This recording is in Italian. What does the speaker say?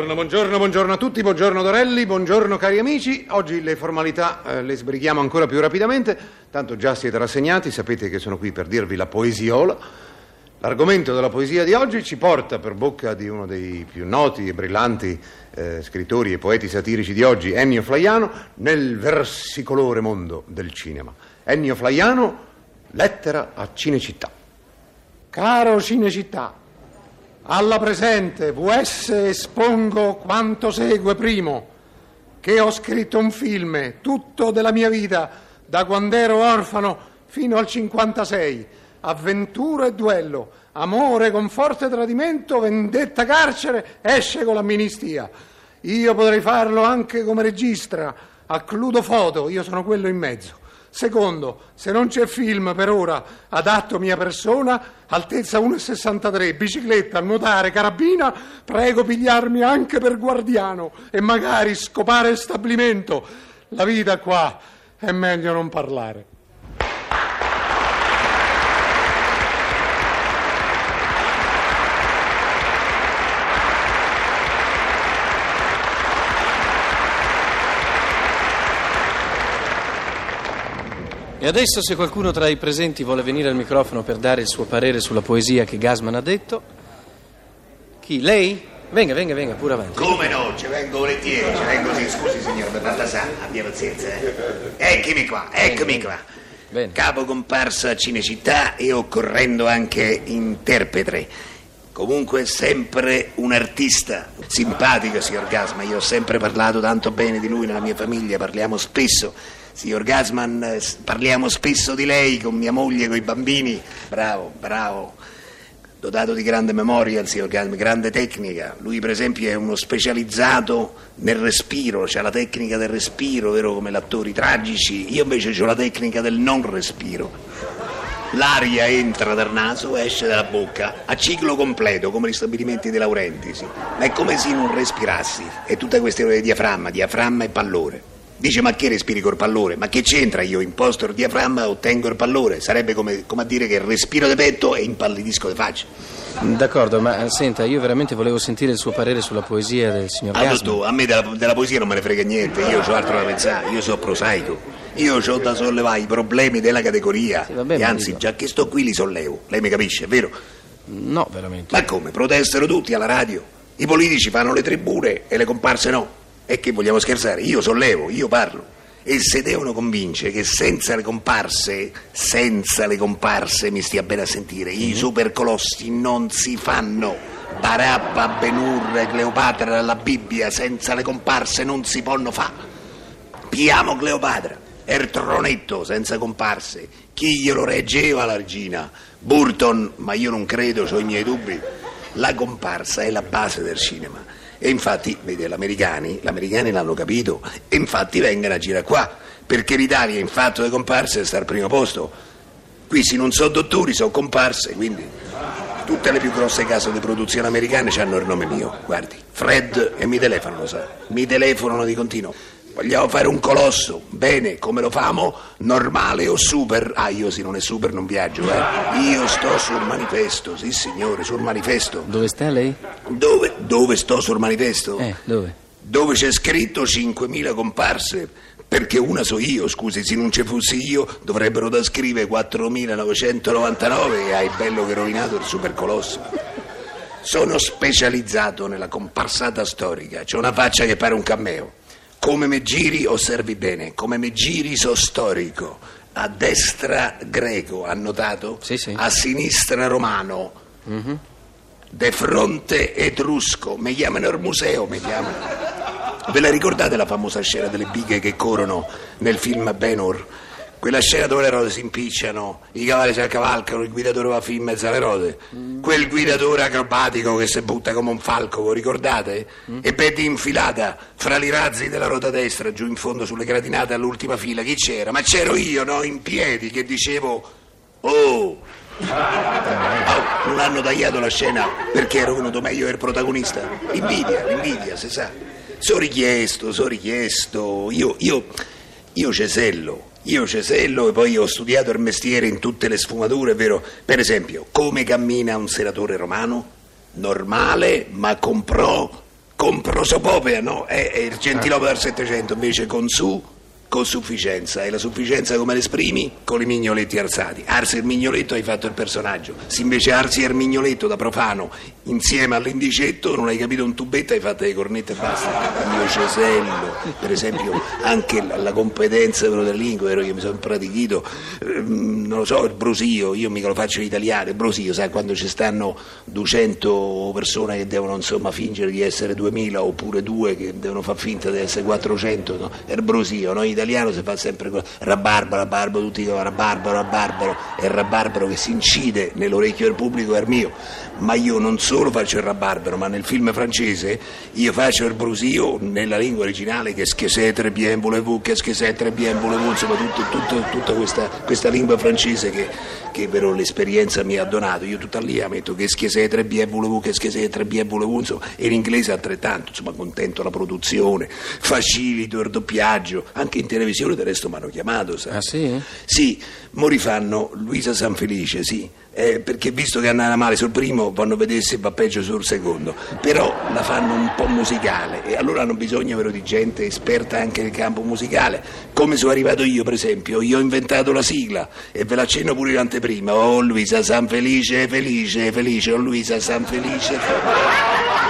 Buongiorno, buongiorno, buongiorno a tutti, buongiorno Dorelli, buongiorno cari amici. Oggi le formalità eh, le sbrighiamo ancora più rapidamente, tanto già siete rassegnati, sapete che sono qui per dirvi la poesiola. L'argomento della poesia di oggi ci porta per bocca di uno dei più noti e brillanti eh, scrittori e poeti satirici di oggi, Ennio Flaiano, nel versicolore mondo del cinema. Ennio Flaiano, lettera a Cinecittà. Caro Cinecittà, alla presente VS espongo quanto segue primo, che ho scritto un film, tutto della mia vita, da quando ero orfano fino al 56, avventura e duello, amore con forte tradimento, vendetta carcere, esce con l'amnistia. Io potrei farlo anche come regista, a Cludo Foto, io sono quello in mezzo. Secondo, se non c'è film per ora adatto mia persona, altezza 1,63, bicicletta, nuotare, carabina, prego pigliarmi anche per guardiano e magari scopare il stabilimento. La vita qua è meglio non parlare. E adesso se qualcuno tra i presenti vuole venire al microfono per dare il suo parere sulla poesia che Gasman ha detto. Chi? Lei? Venga, venga, venga, pure avanti. Come no? Ci vengo volentieri, ci vengo sì, scusi signor, per fatta sa, abbia pazienza. Eh. Eccomi qua, eccomi qua. Bene. Capo comparsa a Cinecittà e occorrendo anche interprete. Comunque sempre un artista simpatico, signor Gasman. Io ho sempre parlato tanto bene di lui nella mia famiglia, parliamo spesso. Signor Gasman, eh, parliamo spesso di lei con mia moglie, con i bambini. Bravo, bravo. Dotato di grande memoria, il signor Gasman, grande tecnica. Lui, per esempio, è uno specializzato nel respiro, c'ha la tecnica del respiro, vero come gli attori tragici. Io invece ho la tecnica del non respiro. L'aria entra dal naso esce dalla bocca a ciclo completo, come gli stabilimenti dei Laurentici. Ma è come se non respirassi. E tutte queste di diaframma, diaframma e pallore. Dice, ma che respiri col pallore? Ma che c'entra? Io imposto il diaframma, ottengo il pallore. Sarebbe come, come a dire che respiro di petto e impallidisco di faccia. D'accordo, ma eh, senta, io veramente volevo sentire il suo parere sulla poesia del signor Ah, Gasman. tu, a me della, della poesia non me ne frega niente, io ho altro da pensare, io sono prosaico. Io ho da sollevare i problemi della categoria. Sì, vabbè, e anzi, già che sto qui li sollevo. Lei mi capisce, è vero? No, veramente. Ma come? Protestano tutti alla radio. I politici fanno le tribune e le comparse no. E che vogliamo scherzare? Io sollevo, io parlo. E se devono convincere che senza le comparse, senza le comparse, mi stia bene a sentire, i supercolossi non si fanno. Barabba, Benur, Cleopatra, la Bibbia, senza le comparse non si possono fare. Piamo Cleopatra, er tronetto senza comparse. Chi glielo reggeva l'argina? Burton, ma io non credo, ho i miei dubbi. La comparsa è la base del cinema. E infatti, vede, gli americani, l'hanno capito, e infatti vengono a girare qua, perché l'Italia in fatto di comparse sta al primo posto. Qui se non sono dottori, sono comparse, quindi tutte le più grosse case di produzione americane hanno il nome mio, guardi, Fred, e mi telefonano, sa, mi telefonano di continuo. Vogliamo fare un colosso, bene, come lo famo? Normale o super? Ah, io se non è super non viaggio, eh. Io sto sul manifesto, sì signore, sul manifesto. Dove sta lei? Dove, dove sto sul manifesto? Eh, dove? Dove c'è scritto 5.000 comparse? Perché una so io, scusi, se non ci fossi io dovrebbero da scrivere 4.999 e hai bello che rovinato il supercolosso. Sono specializzato nella comparsata storica, c'ho una faccia che pare un cammeo. Come me giri, osservi bene, come me giri so storico. A destra greco, ha notato? Sì, sì. A sinistra romano. De fronte etrusco, mi chiamano il museo, mi chiamano. Ve la ricordate la famosa scena delle bighe che corrono nel film Benor? Quella scena dove le rode si impicciano, i cavalli si accavalcano, il guidatore va fin in mezzo alle rode. Quel guidatore acrobatico che si butta come un falco, vi ricordate? E Betty infilata fra i razzi della ruota destra, giù in fondo sulle gratinate all'ultima fila. Chi c'era? Ma c'ero io, no? In piedi, che dicevo... Oh, Oh, non hanno tagliato la scena perché era venuto meglio il protagonista. L'invidia, l'invidia, si sa. Sono richiesto, sono richiesto. Io, io, io cesello. Io cesello e poi ho studiato il mestiere in tutte le sfumature, vero? Per esempio, come cammina un senatore romano? Normale, ma con pro, con prosopopea, no? È, è il gentilopo del Settecento, invece con su con sufficienza. E la sufficienza come l'esprimi? Con i mignoletti alzati. Arsi il mignoletto hai fatto il personaggio. Se invece arsi il mignoletto da profano insieme all'indicetto non hai capito un tubetto, hai fatto le cornette e basta. Io cesello, per esempio, anche la, la competenza della lingua, vero? Io mi sono impratichito, ehm, non lo so, il brusio, io mica lo faccio in italiano, il brusio, sai, quando ci stanno 200 persone che devono insomma fingere di essere 2000 oppure due che devono far finta di essere 400, no? Il brusio, noi italiano si fa sempre quello, rabarbaro, rabarbaro, tutti dicono rabarbaro, rabarbaro, è il rabarbaro che si incide nell'orecchio del pubblico è il mio, ma io non solo faccio il rabarbaro, ma nel film francese io faccio il brusio nella lingua originale che très bien voulez-vous, che très bien voulez-vous, insomma tutto, tutto, tutta questa, questa, lingua francese che, che però l'esperienza mi ha donato, io tutta lì metto che très bien voulez-vous, che très bien voulez-vous, insomma, e l'inglese altrettanto, insomma contento la produzione, facilito il doppiaggio, anche in televisione del resto mi hanno chiamato, sai? Ah sì? Sì, mo rifanno Luisa Sanfelice, sì, eh, perché visto che andava male sul primo vanno a vedere se va peggio sul secondo, però la fanno un po' musicale e allora hanno bisogno vero, di gente esperta anche nel campo musicale, come sono arrivato io per esempio, io ho inventato la sigla e ve l'accenno pure in anteprima, oh Luisa Sanfelice, felice, felice, oh Luisa Sanfelice. Felice.